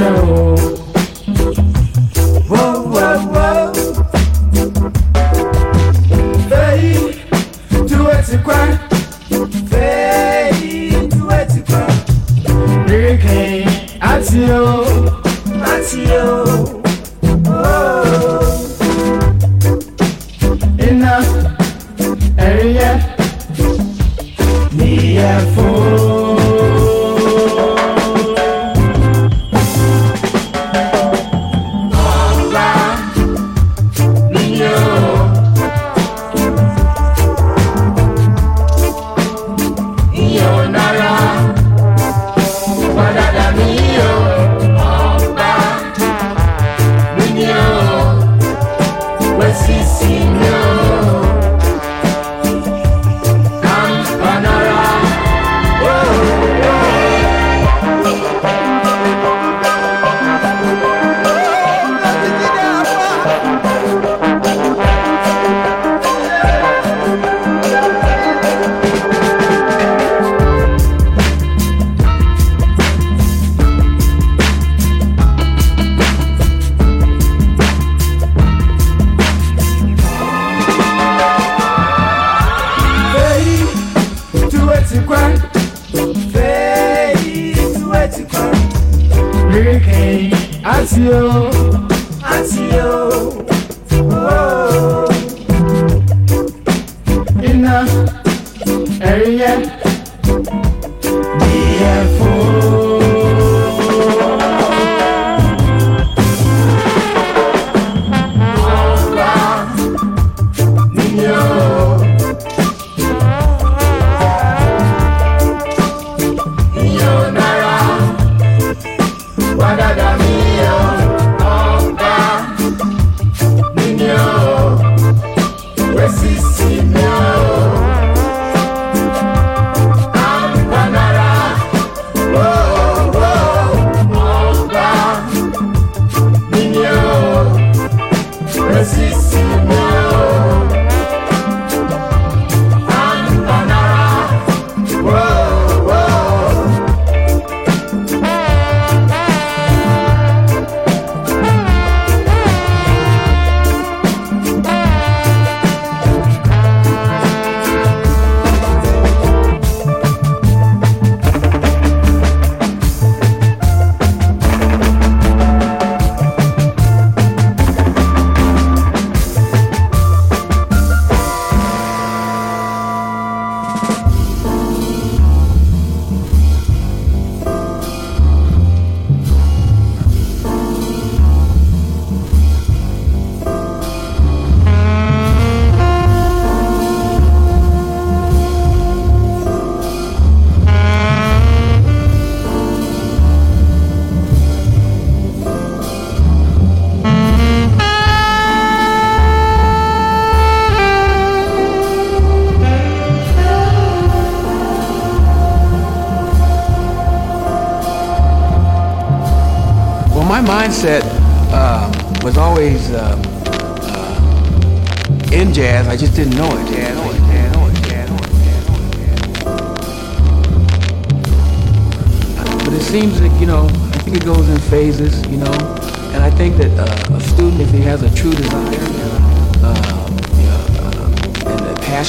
mindset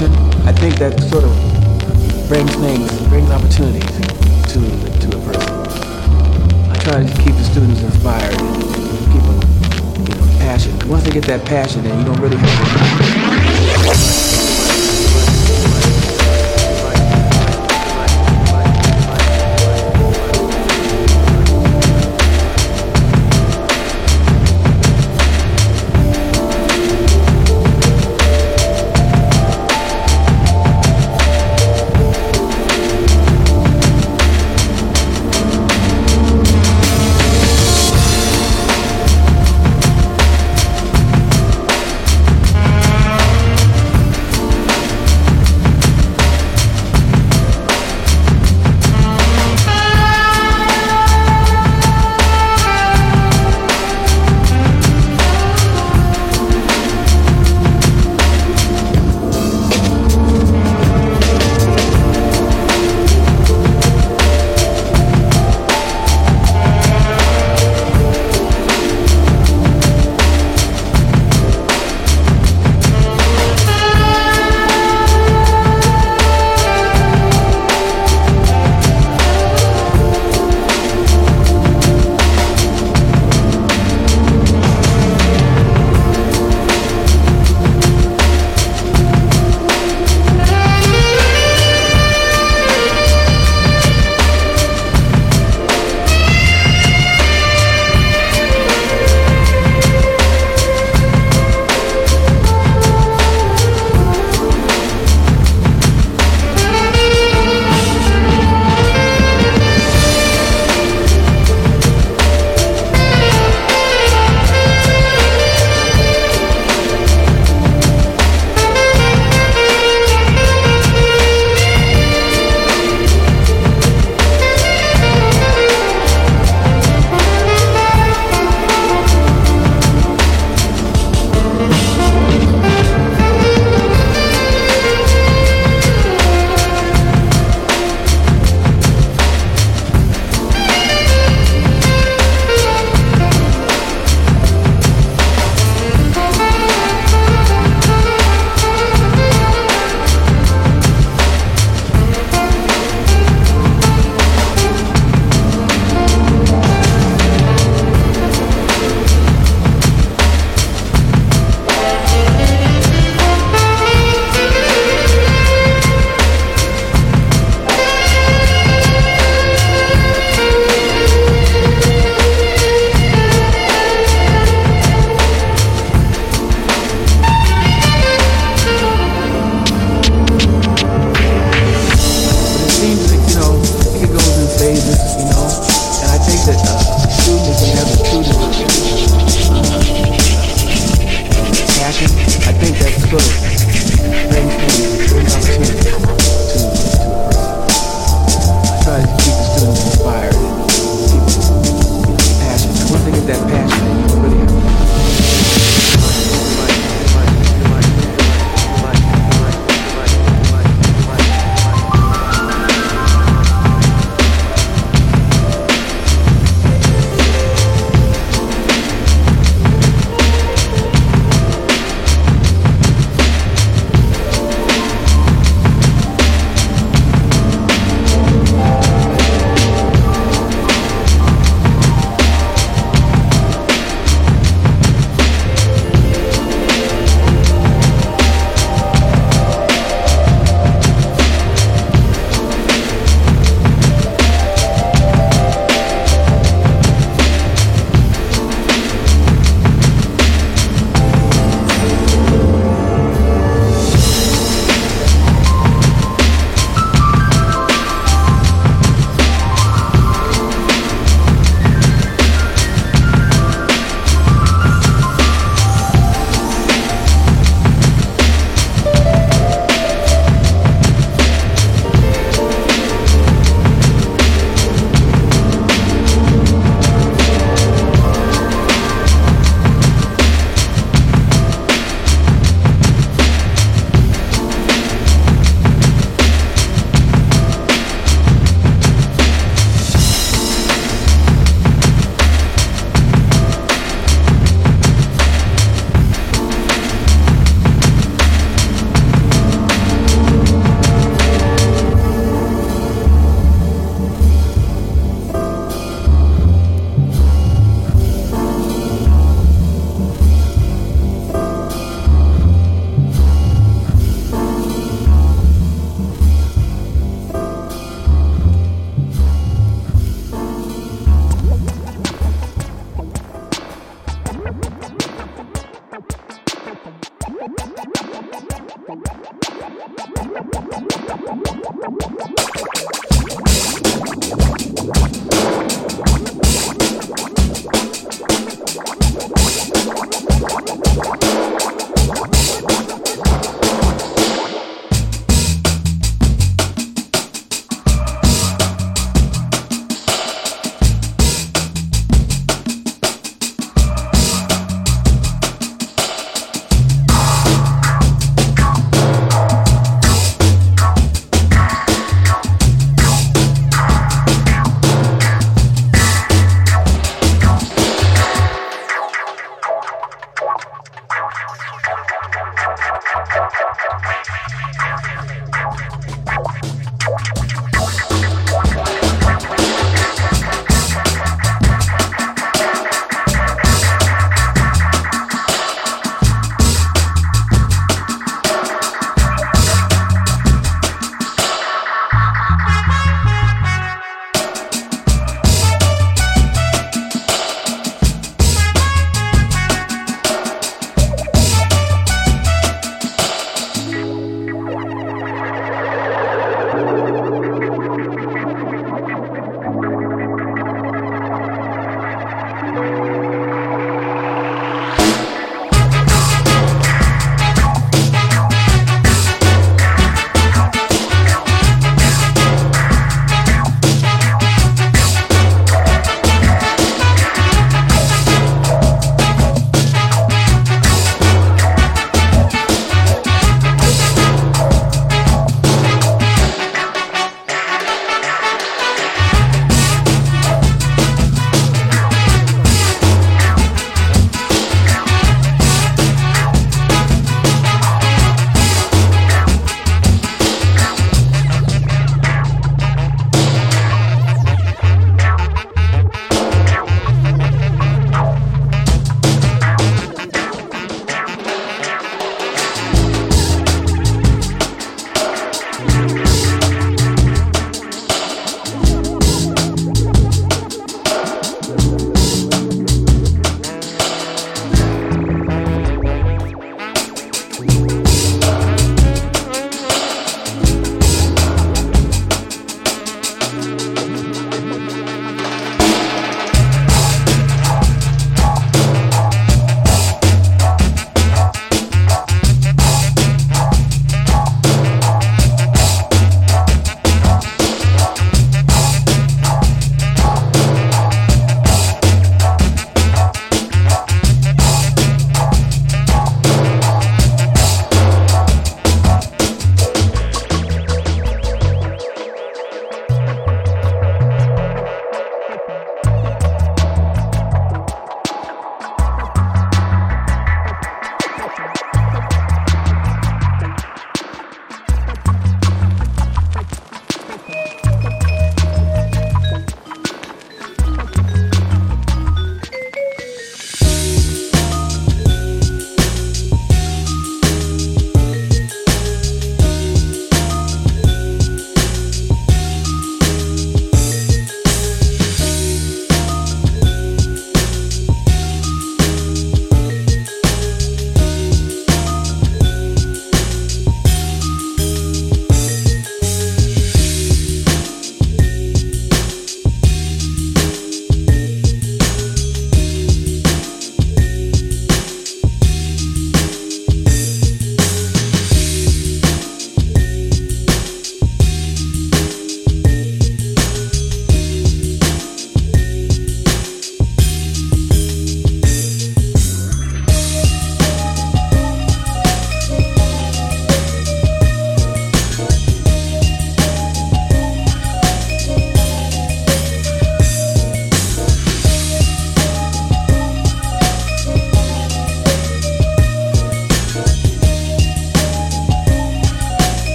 I think that sort of brings things, brings opportunities to, to a person I try to keep the students inspired and keep them, you know, passionate. Once they get that passion, then you don't really have to.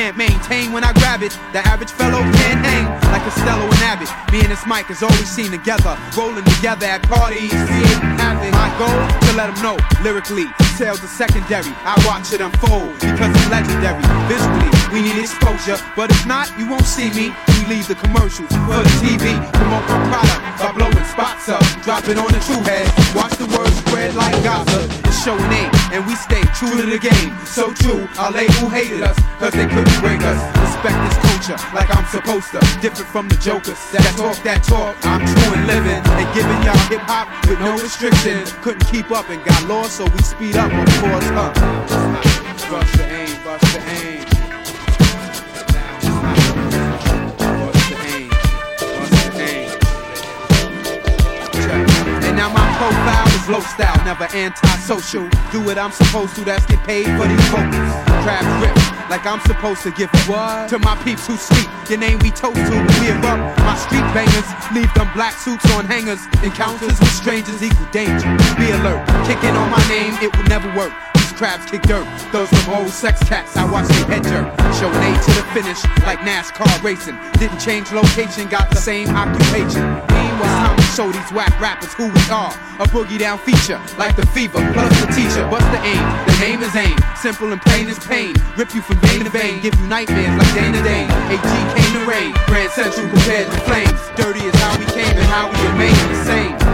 Can't maintain when I grab it, the average fellow can't hang like Costello and Abbott. Me and this mic is always seen together, rolling together at parties, havoc. My goal to let them know lyrically, sales are secondary. I watch it unfold because it's legendary. Visually, we need exposure, but if not, you won't see me. We leave the commercials for the TV, promote my product by blowing spots up, dropping on the true heads. Watch the words spread like gossip. It's showing eight, and we stay true to the game. So true, our who hated us, cause they couldn't break us. Respect this culture like I'm supposed to. Different from the jokers that talk that talk. I'm true and living and giving y'all hip hop with no restrictions. Couldn't keep up and got lost, so we speed up, of course, huh? Bust the aim, bust the aim. Profile is low style, never antisocial. Do what I'm supposed to, that's get paid for these vocals. Crab grip, like I'm supposed to give what? To my peeps who sleep, your name we toast to. We erupt, my street bangers, leave them black suits on hangers. Encounters with strangers equal danger. Be alert, kicking on my name, it will never work crabs kick dirt. Those some old sex cats, I watch they head jerk. Showing A to the finish, like NASCAR racing. Didn't change location, got the same occupation. Meanwhile, to show these whack rappers who we are. A boogie down feature, like the fever, plus the teacher. What's the aim? The name is aim. Simple and plain as pain. Rip you from vein to vein, give you nightmares like day to day. AG came to rain, Grand Central compared to flames. Dirty is how we came and how we remain the same.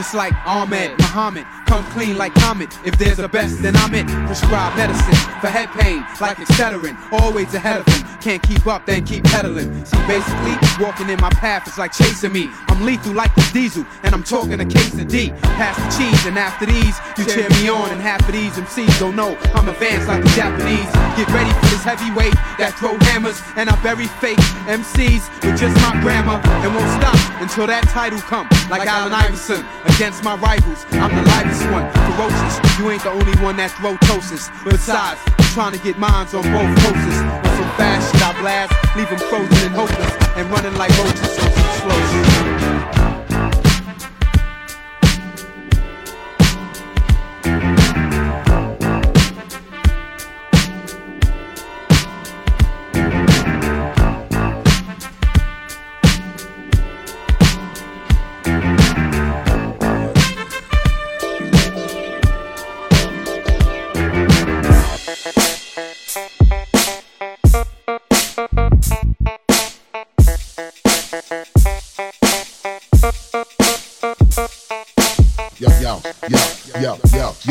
Just like Ahmed, Muhammad, come clean like Comet. If there's a best, then I'm it. Prescribe medicine for head pain, like Excedrin. Always ahead of him. Can't keep up, then keep pedaling. See, basically, walking in my path is like chasing me. I'm lethal like the diesel, and I'm talking a case of D. Pass the cheese, and after these, you cheer me on, and half of these MCs don't know I'm advanced like the Japanese. Get ready for this heavyweight that throw hammers, and I bury fake MCs with just my grammar, and won't stop until that title come. Like Allen Iverson against my rivals, I'm the lightest one, ferocious. You ain't the only one that's rotosis. Besides, I'm trying to get mines on both coasts. With some fast shit I blast, leave them frozen and hopeless, and running like roaches on some slow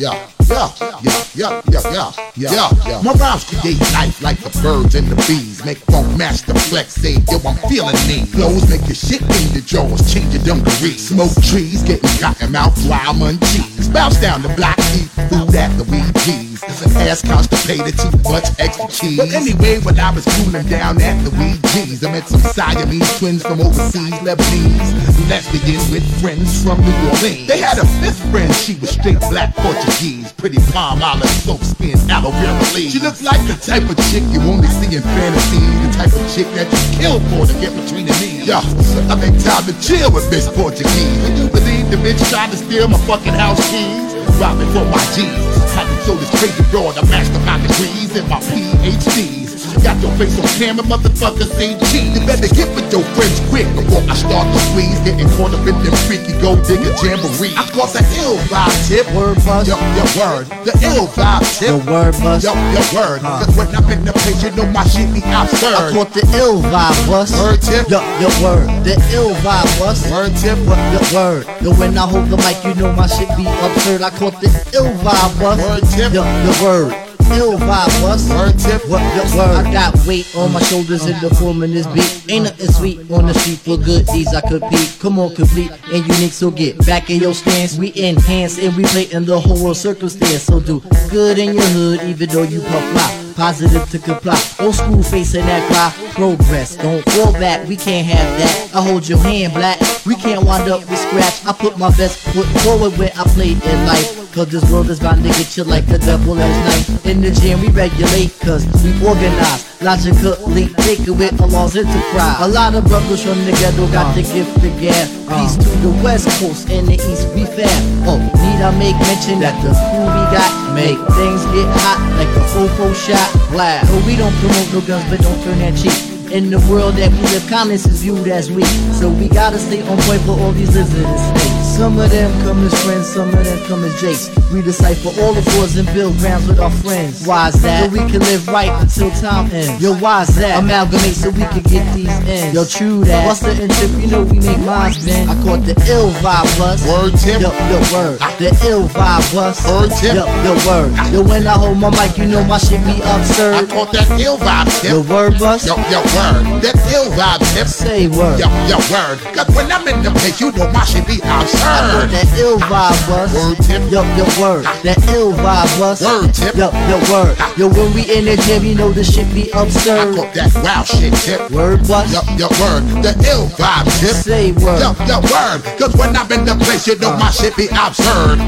yo, yo, yo, yo. My rhymes create life like the birds and the bees. Make Funkmaster Flex, say, yo, I'm feeling these. Flows make your shit in the jaws, change your dungarees. Smoke trees, getting cotton mouth, fly cheese. Bounce down the block, eat food at the weed G's. Ass constipated, too much extra cheese. But anyway, when I was cooling down at the weed G's, I met some Siamese twins from overseas, Lebanese. Lesbian with friends from New Orleans. They had a fifth friend, she was straight black Portuguese. Pretty palm olive, soap skin, aloe vera leaves. She looks like the type of chick you only see in fantasy. The type of chick that you kill for to get between the knees. Yeah, I make time to chill with Miss Portuguese. Would you believe the bitch tried to steal my fucking house keys? Robbing for my G's. Had to show this crazy broad a my degrees and my PhDs. Got your face on camera, motherfuckers ain't cheat. You better get with your friends quick before I start to squeeze. Getting caught up in them freaky gold digger jamboree. I caught the ill vibe tip. Word buzz. Yo, yo, word. The ill vibe tip. The word buzz. Yo, yo, word. Cause when I'm in the place, you know my shit be absurd. I caught the ill vibe bus. Word tip. Yo, yo, word. The ill vibe bus. Word tip. What the word? Yo, when I hold the mic, you know my shit be absurd. I caught the ill vibe bus. Word tip. Yo, the word. Ill vibe bus. Word tip. What the word? I got weight on my shoulders in the form of this beat. Ain't nothing sweet on the street for good deeds I compete. Come on, complete and unique, so get back in your stance. We enhance and we play in the whole world circumstance. So do good in your hood, even though you puff fly. Positive to comply. Old school facing that cry. Progress, don't fall back. We can't have that. I hold your hand, black. We can't wind up with scratch. I put my best foot forward when I play in life. Cause this world is bound to get you like a double edged knife. In the gym, we regulate, cause we organize. Logically, take it with a laws enterprise. A lot of brothers from the ghetto got the gift to gab. Peace to the west coast and the east, we fab. Oh, need I make mention that the crew we got make things get hot like a fofo shot? Blast. No, we don't promote no guns, but don't turn that cheek. In the world that we live, kindness is viewed as weak. So we gotta stay on point for all these snakes. Some of them come as friends, some of them come as jakes. We decipher all the fours and build grounds with our friends. Why's that? So we can live right until time ends. Yo, why's that? Amalgamate so we can get these ends. Yo, true that. What's the intip? You know we make minds bend. I caught the ill vibe bus. Word tip. Yo, yo, word. The ill vibe bus. Word tip. Yo, yo, word. Yo, when I hold my mic, you know my shit be absurd. I absurd. caught that ill vibe Yo, tip. word bus. Yo, yo, word. That ill vibe tip. Say word. Yo, yo, word. Cause when I'm in the place, you know my shit be I know that ill vibe bus. Word tip. Yo, yo, word. That ill vibe bus. Word tip. Yo, yo, word. Yo, when we in the gym, you know the shit be I absurd. caught that wow shit tip. Word bus. Yo, yo, word. The ill vibe tip. Say word. Yo, yo, word. Cause when I'm in the place, you know my shit be absurd.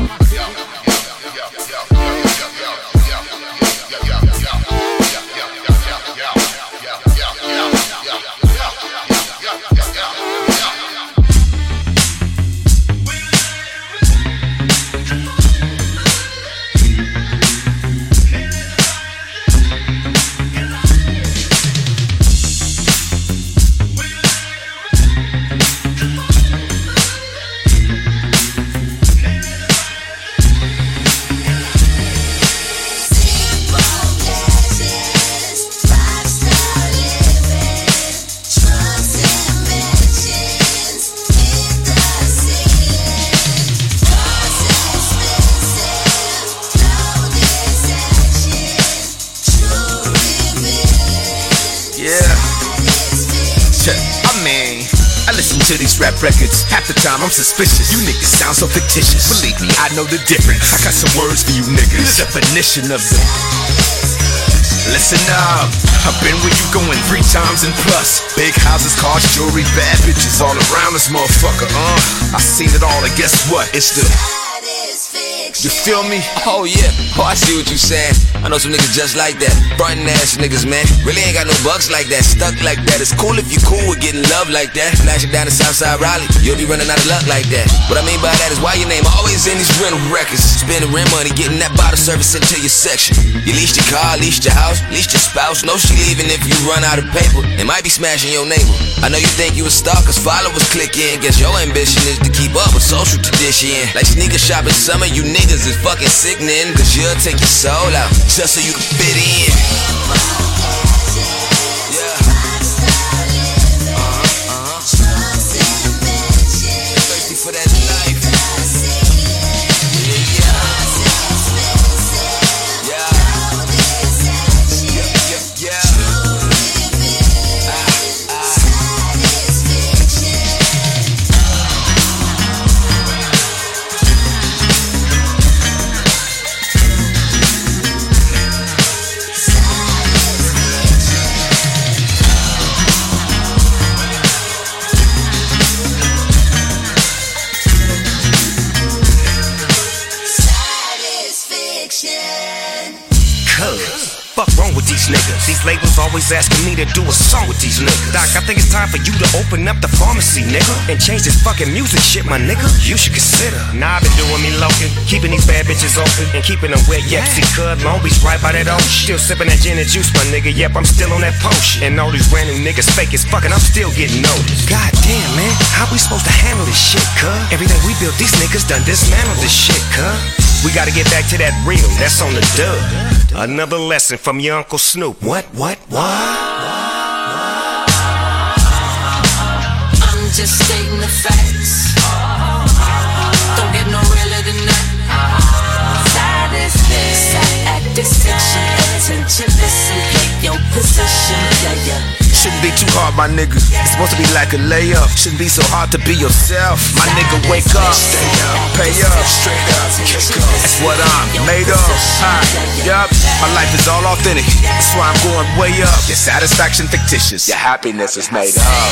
I mean, I listen to these rap records. Half the time I'm suspicious. You niggas sound so fictitious. Believe me, I know the difference. I got some words for you niggas. The definition of the. Listen up. I've been where you going three times and plus. Big houses, cars, jewelry, bad bitches all around this motherfucker. Uh, I seen it all, and guess what? It's the. You feel me? Oh yeah, oh I see what you saying. I know some niggas just like that. Frontin' ass niggas, man. Really ain't got no bucks like that, stuck like that. It's cool if you cool with getting love like that. Flashing down the south side Raleigh, you'll be running out of luck like that. What I mean by that is why your name always in these rental records. Spending rent money, getting that bottle service into your section. You leased your car, leased your house, leased your spouse. No, she leaving if you run out of paper. It might be smashing your neighbor. I know you think you a star cause followers click in. Guess your ambition is to keep up with social tradition. Like sneaker shopping summer, you niggas is fucking sickening. Cause you'll take your soul out just so you can fit in. Always asking me to do a song with these niggas. Doc, I think it's time for you to open up the pharmacy, nigga. And change this fucking music shit, my nigga. You should consider. Nah, I've been doing me loking. Keeping these bad bitches open. And keeping them wet. Yep, see, cuz Long Beach right by that ocean. Still sipping that gin and juice, my nigga. Yep, I'm still on that potion. And all these brand new niggas fake as fucking. I'm still getting noticed. God damn, man. How we supposed to handle this shit, cuz? Everything we built, these niggas done dismantled this shit, cuz. We gotta get back to that real, that's on the dub. Another lesson from your Uncle Snoop. What, what, what? I'm just stating the facts. Don't get no realer than that. Satisfaction, attention, listen, pick your position, yeah, yeah satisfaction. hard, my nigga. It's supposed to be like a layup. Shouldn't be so hard to be yourself. My nigga, wake up. Stay up. Pay up. Straight up. That's what I'm made of. Huh. Yup. My life is all authentic. That's why I'm going way up. Your satisfaction fictitious. Your happiness is made up.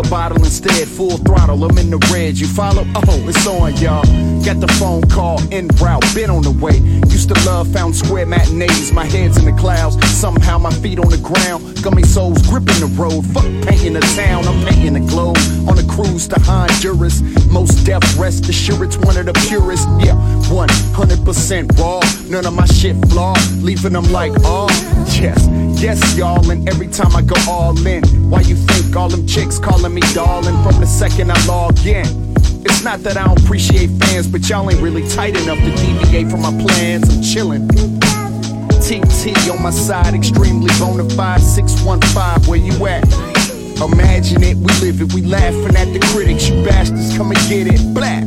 A bottle instead. Full throttle. I'm in the red. You follow? Oh, it's on, y'all. Got the phone call en route. Been on the way. Used to love found square matinees. My head's in the clouds. Somehow my feet on the ground. Gummy souls gripping the road. Fuck painting the town. I'm painting the globe. On a cruise to Honduras. Most death, rest assured, it's one of the purest. Yeah, 100% raw. None of my shit flawed. Leaving them like, oh, yes, yes, y'all. And every time I go all in, why you think all them chicks calling me darling from the second I log in? It's not that I don't appreciate fans, but y'all ain't really tight enough to deviate from my plans. I'm chillin'. TT on my side, extremely bona fide. 615, where you at? Imagine it, we live it, we laughing at the critics. You bastards, come and get it. Black.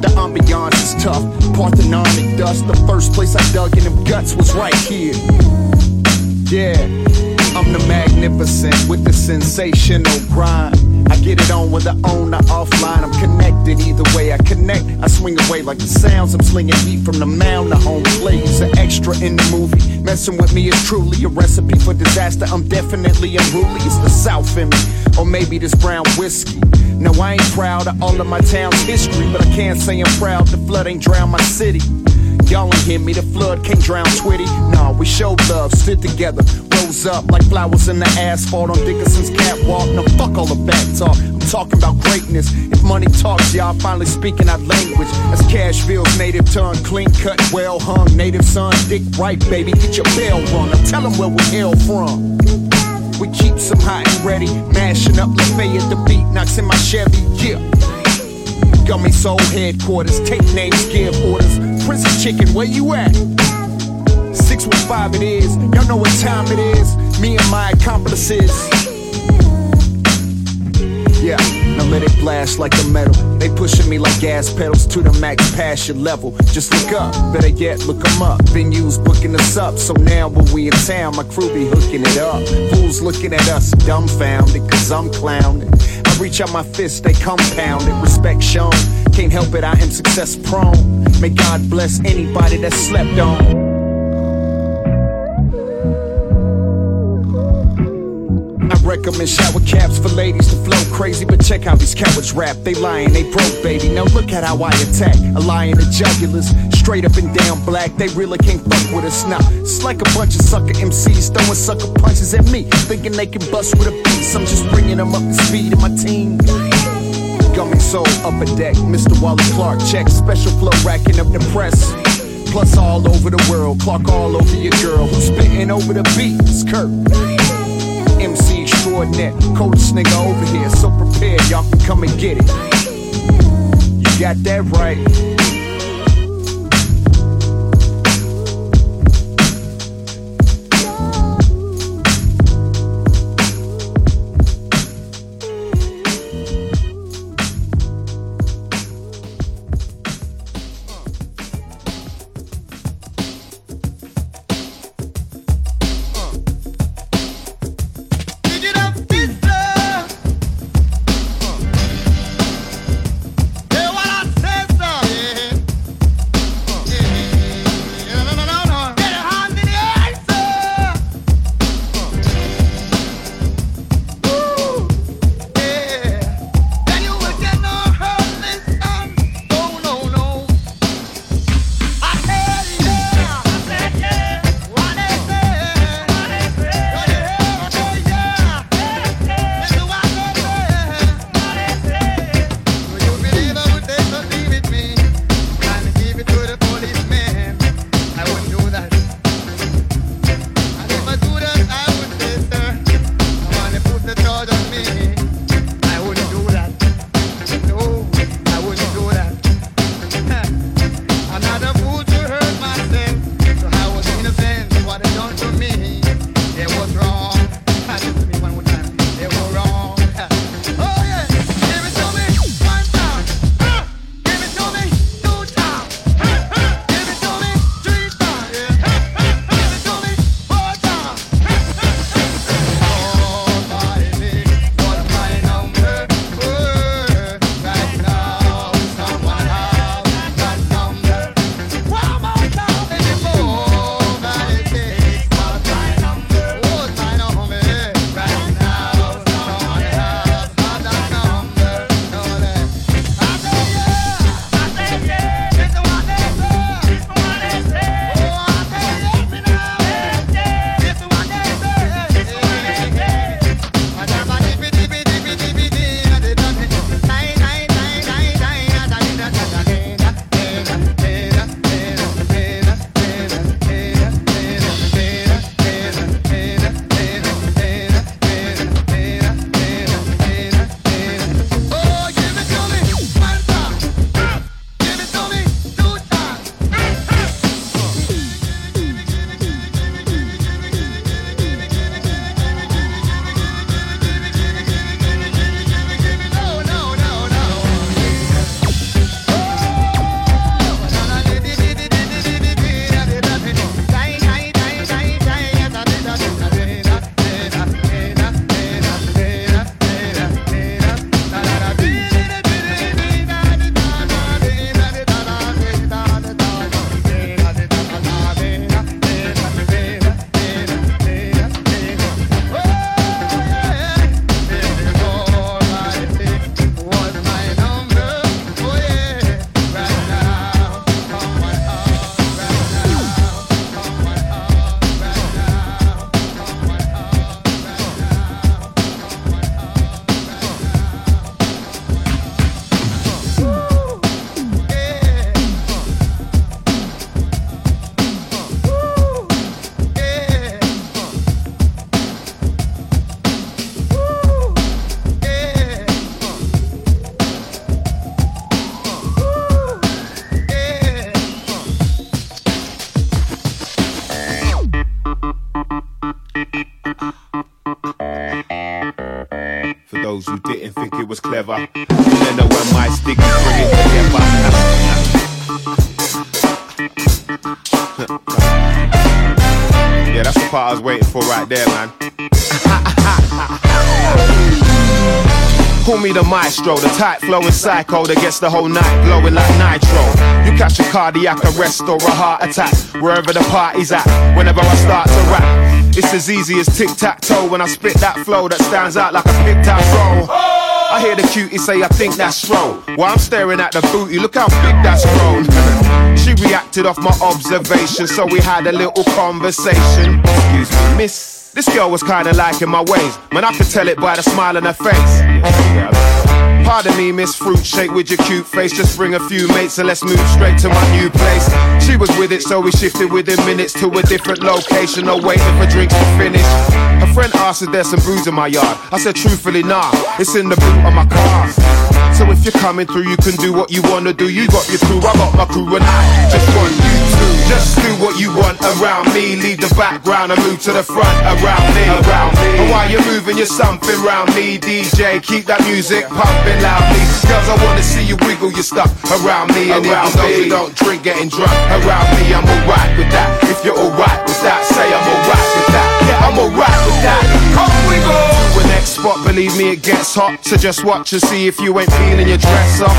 The ambiance is tough. Parthenonic dust. The first place I dug in them guts was right here. Yeah, I'm the magnificent with the sensational grind. I get it on with the owner offline. I'm connected either way I connect. I swing away like the sounds. I'm slinging heat from the mound. The home plays an extra in the movie. Messing with me is truly a recipe for disaster. I'm definitely unruly. It's the South in me, or maybe this brown whiskey. No, I ain't proud of all of my town's history, but I can't say I'm proud. The flood ain't drowned my city. Y'all ain't hear me, the flood can't drown Twitty. Nah, we show love, stood together, rose up like flowers in the asphalt on Dickinson's catwalk. No, fuck all the back talk. I'm talking about greatness. If money talks, y'all finally speaking our language. As Cashville's native tongue, clean cut, well hung, native son, dick right, baby, get your bell rung. Now tell them where we hail from. We keep some hot and ready, mashing up Lafayette. The beat knocks in my Chevy, yeah. Gummy Soul headquarters, take names, give orders. Prison chicken, where you at? 615 it is, y'all know what time it is. Me and my accomplices. Yeah, now let it blast like a metal. They pushing me like gas pedals to the max passion level. Just look up, better yet, look 'em up. Venues booking us up, so now when we in town, my crew be hooking it up. Fools looking at us dumbfounded, cause I'm clowning. Reach out my fist, they compounded. Respect shown, can't help it, I am success prone. May God bless anybody that slept on. Recommend shower caps for ladies to flow crazy, but check how these cowards rap. They lying, they broke, baby. Now look at how I attack. A lion of jugulars, straight up and down black. They really can't fuck with us now. It's like a bunch of sucker MCs throwing sucker punches at me, thinking they can bust with a piece. I'm just bringing them up to speed in my team. Gummy soul upper deck, Mr. Wally Clark check, special flow racking up the press. Plus all over the world, Clark all over your girl. Who's spitting over the beat? It's Kurt. MC extraordinaire, coldest nigga over here, so prepared, y'all can come and get it. You got that right. Me the tight flowing psycho that gets the whole night glowing like nitro. You catch a cardiac arrest or a heart attack wherever the party's at. Whenever I start to rap, it's as easy as tic tac toe when I spit that flow that stands out like a pig tac roll. I hear the cutie say, I think that's slow. While I'm staring at the booty, look how big that's grown. she reacted off my observation, so we had a little conversation. Excuse me, miss. This girl was kinda liking my ways, man, I could tell it by the smile on her face. Pardon me, Miss Fruit Shake, with your cute face. Just bring a few mates and let's move straight to my new place. She was with it, so we shifted within minutes to a different location. No waiting for drinks to finish. A friend asked if there's some booze in my yard. I said, truthfully, nah, it's in the boot of my car. So if you're coming through, you can do what you wanna do. You got your crew, I got my crew, and I just want you to just do what you want around me. Leave the background and move to the front around me. Around me. And while you're moving, you're something around me. DJ, keep that music pumping loudly. Girls, I wanna see you wiggle your stuff around me. And around even though you don't drink, getting drunk around me, I'm alright with that. If you're alright with that, say I'm alright with that. Yeah, I'm alright with that. Come we go. To the next spot, believe me, it gets hot. So just watch and see if you ain't feeling your dress off.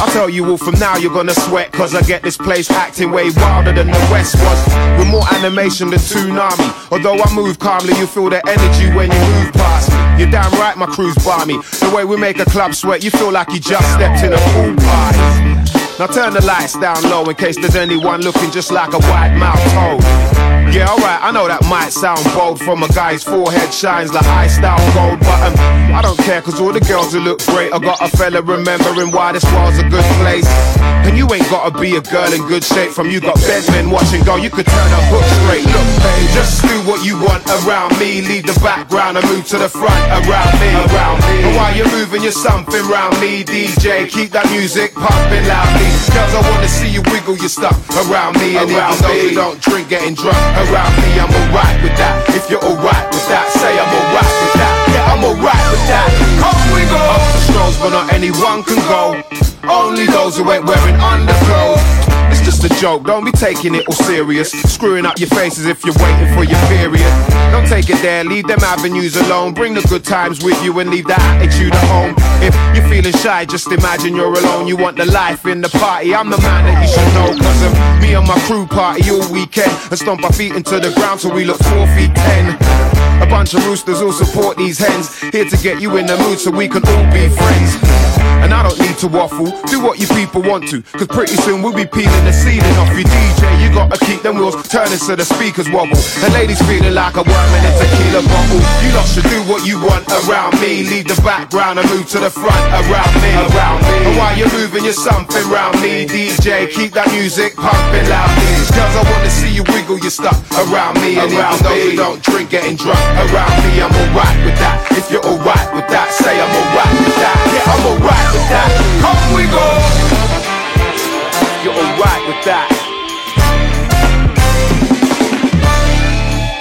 I'll tell you all from now, you're gonna sweat. Cause I get this place acting way wilder than the West was. With more animation than tsunami. Although I move calmly, you feel the energy when you move past me. You're damn right, my crew's by me. The way we make a club sweat, you feel like you just stepped in a pool party. Now turn the lights down low in case there's anyone looking just like a white mouth toad. Yeah, alright, I know that might sound bold from a guy's forehead shines like high style gold, but um, I don't care cause all the girls who look great. I got a fella remembering why this world's a good place. And you ain't gotta be a girl in good shape from you got bedmen watching go, you could turn a hook straight. Look, babe, just do what you want around me. Leave the background and move to the front around me. Around me. And while you're moving, you're something around me. DJ, keep that music pumping loudly. Girls, I wanna see you wiggle your stuff around me. And around even though you don't drink, getting drunk around me, I'm alright with that. If you're alright with that, say I'm alright with that. Yeah, I'm alright with that. Come we go. Up the strolls, but not anyone can go. Only those who ain't wearing underclothes. A joke, don't be taking it all serious. Screwing up your faces if you're waiting for your period. Don't take it there, leave them avenues alone. Bring the good times with you and leave the attitude at home. If you're feeling shy, just imagine you're alone. You want the life in the party. I'm the man that you should know. Cause of me and my crew party all weekend. And stomp our feet into the ground till we look four feet ten. A bunch of roosters all support these hens. Here to get you in the mood so we can all be friends. And I don't need to waffle, do what you people want to. Cause pretty soon we'll be peeling the ceiling off your DJ. You gotta keep them wheels turning so the speakers wobble. And ladies feeling like a worm in a tequila bottle. You lot should do what you want around me. Leave the background and move to the front around me. Around me. And while you're moving, you're something around me. DJ, keep that music pumping loudly. Girls, I wanna see you wiggle your stuff around me. And around even though you don't drink, getting drunk around me, I'm alright with that. If you're alright with that, say I'm alright with that. Yeah, I'm alright with that. Come we go. You're alright with that.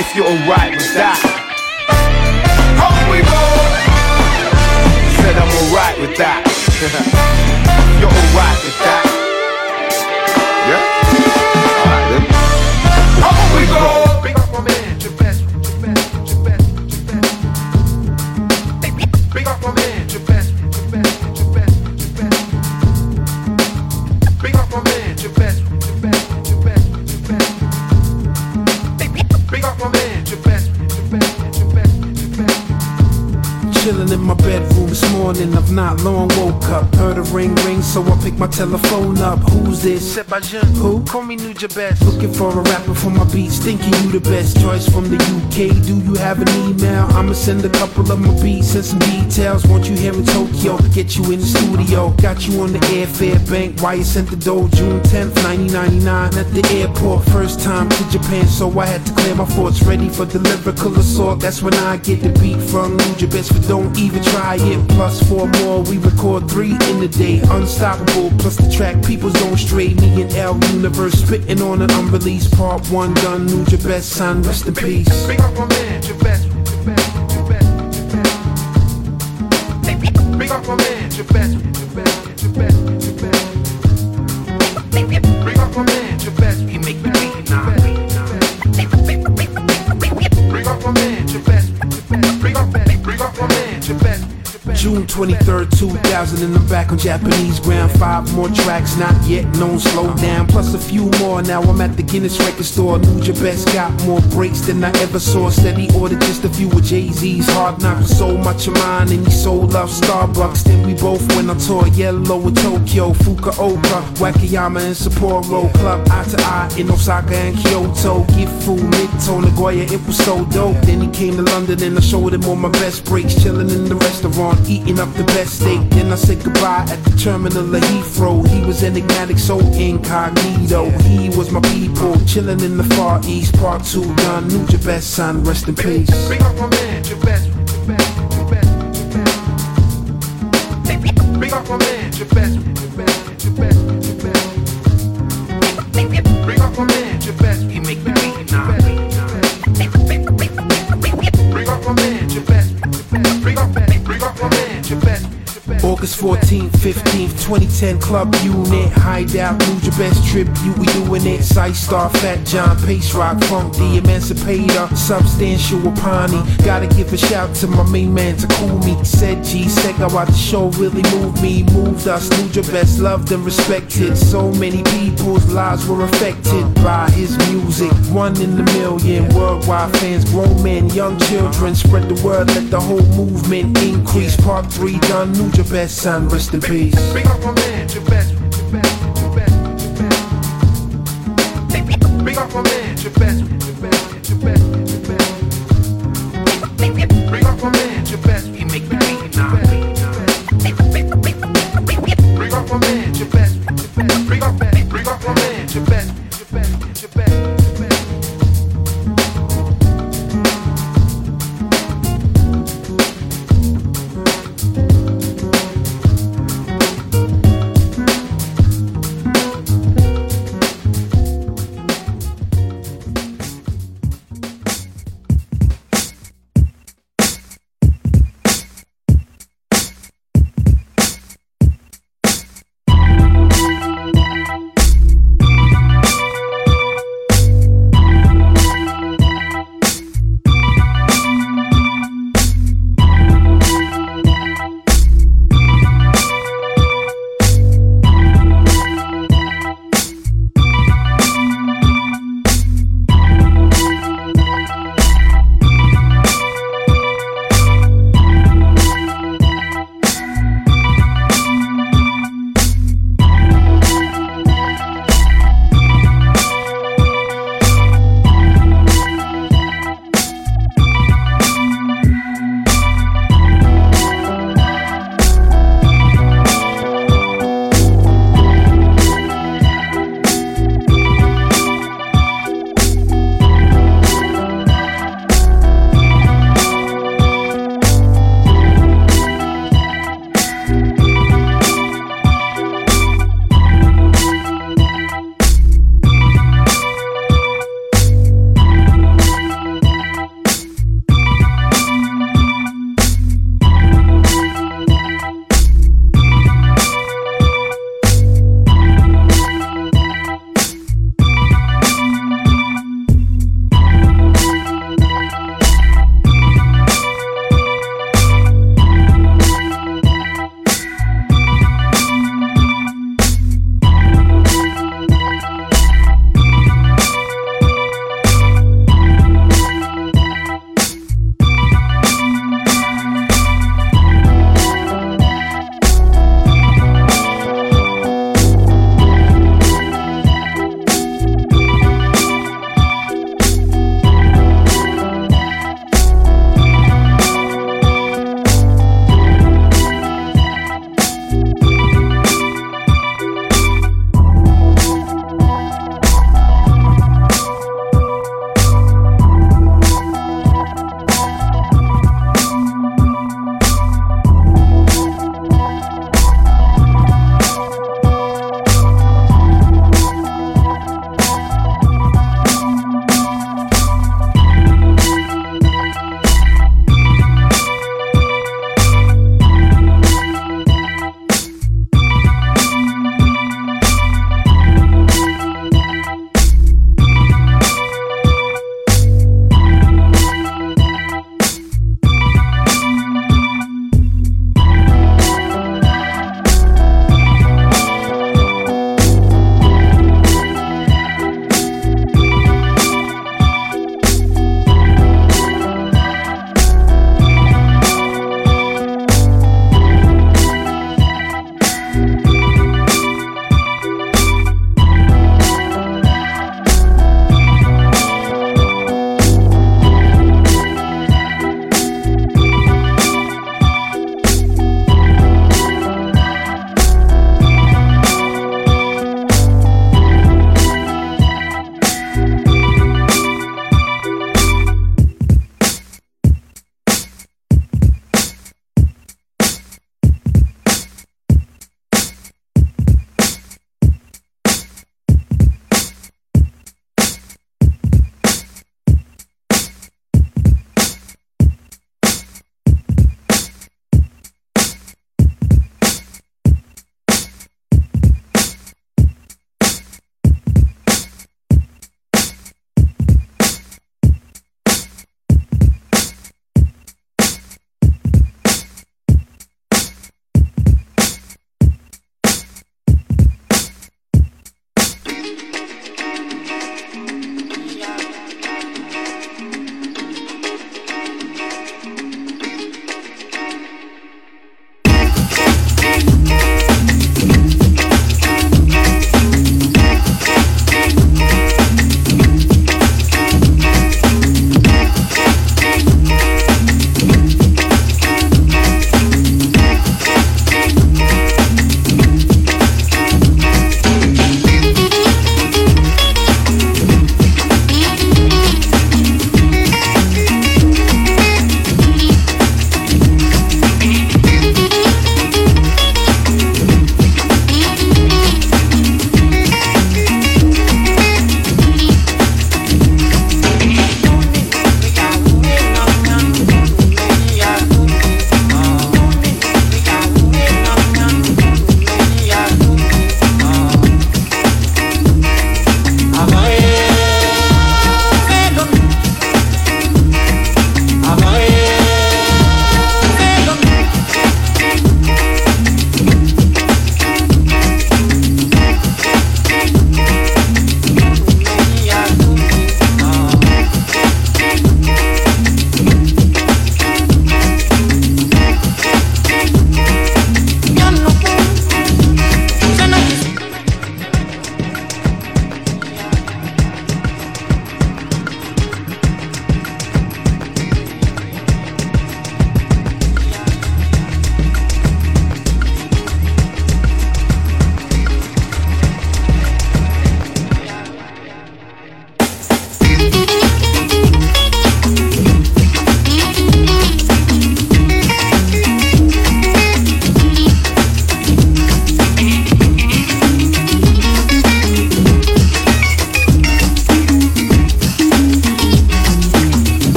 If you're alright with that. Come we go. Said I'm alright with that. you're alright with that. Yeah. Chilling in my bedroom this morning, I've not long woke up. Heard a ring ring, so I picked my telephone up. Who's this? Sebastian, Who? Call me Nujabes. Looking for a rapper for my beats, thinking you the best choice from the UK. Do you have an email? I'ma send a couple of my beats and some details. Want you here in Tokyo, get you in the studio. Got you on the airfare bank, why you sent the dough June 10th, 1999 at the airport. First time to Japan, so I had to clear my thoughts. Ready for the lyrical assault. That's when I get the beat from Nujabes, but don't even try it. Plus four more, we record three in a day. Unstoppable, plus the track People's Don't Stray. Me and L Universe spitting on an unreleased part one done. Nuja Best, son, rest in peace. Big up my man, the best, the best, the best, the best. up my man, Jabez, Jabez, Jabez, Jabez. Bring up my man, Jabez, he make me beat June 23rd, 2000, and I'm back on Japanese ground. Five more tracks, not yet known, slow down. Plus a few more, now I'm at the Guinness record store. Nujabes got more breaks than I ever saw. Steady ordered just a few with Jay Z's. Hard knocks so much of mine, and he sold off Starbucks. Then we both went on tour, Yellow in Tokyo, Fukuoka, Wakayama, and Sapporo. Club eye to eye in Osaka and Kyoto. Gifu, Mito, Nagoya, it was so dope. Then he came to London, and I showed him all my best breaks. Chilling in the restaurant, eating up the best steak. Then I said goodbye at the terminal of Heathrow. He was enigmatic, so incognito. He was my people, chilling in the Far East. Part two done. Nujabes, son, rest in peace. Bring up my man, Jabez. Bring up my man, Jabez. Bring up my man, Jabez, he make me beat now. 14th, 15th, 2010 Club Unit. Hydeout, New Jabez Tribute, we doing it. Star, Fat Jon, Pase Rock, Funk, The Emancipator. Substantial Apani Gotta give a shout to my main man Takumi. Said G, Sega, why the show really moved me. Moved us, Nujabes, loved and respected. So many people's lives were affected by his music. One in a million, worldwide fans Grown men, young children. Spread the word, let the whole movement increase. Part 3 done, Nujabes, son, rest in peace. Bring up my man, Jabez, Jabez Bring up my man, Jabez, Jabez,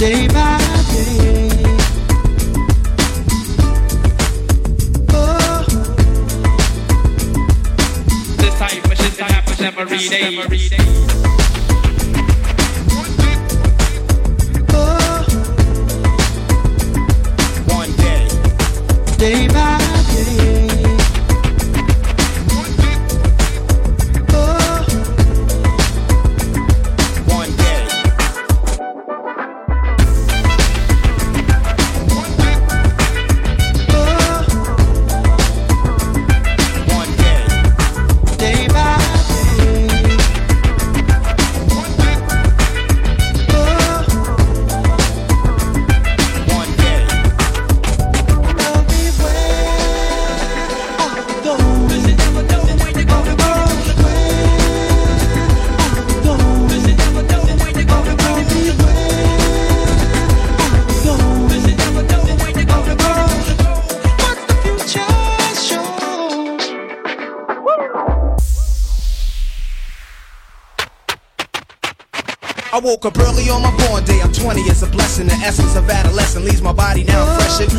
Day by day. Oh. This type of shit happens every day. One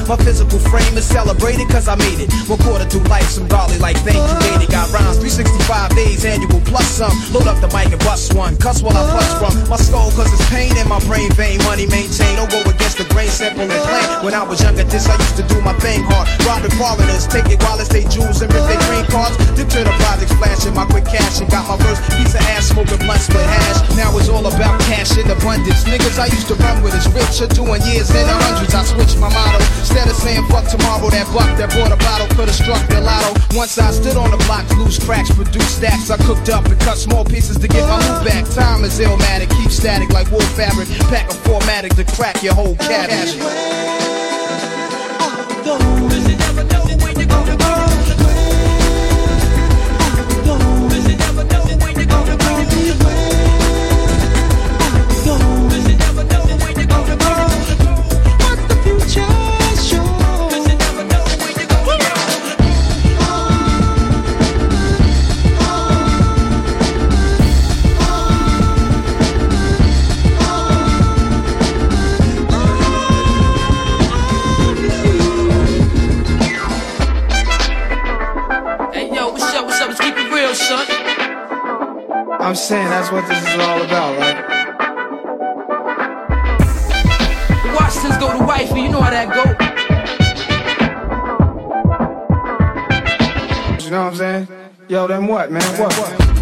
My physical frame is celebrated cause I made it. One quarter through life, some godly like thank you. Rhymes 365 days, annual plus some. Load up the mic and bust one. Cuss while I plus from my skull cause it's pain in my brain vein. Money maintain, don't go against the grain, simple and plain. When I was younger, this I used to do my thing hard. Robbing foreigners, take it while they jewels and rip their green cards. Dip to the projects, flashing my quick cash and got my first piece of ass smoking blunt split hash. Now it's all about cash in abundance. Niggas I used to run with is rich, are doing years in the hundreds. I switched my motto. Instead of saying fuck tomorrow, that buck that bought a bottle could've struck the lotto. Once I stood on the block, loose cracks, produce stacks. I cooked up and cut small pieces to get my loot back. Time is illmatic, keep static like wool fabric. Pack a formatic to crack your whole cabbage. I'm saying that's what this is all about, right? Washingtons go to wifey, you know how that go. You know what I'm saying? Yo, then what, man? What?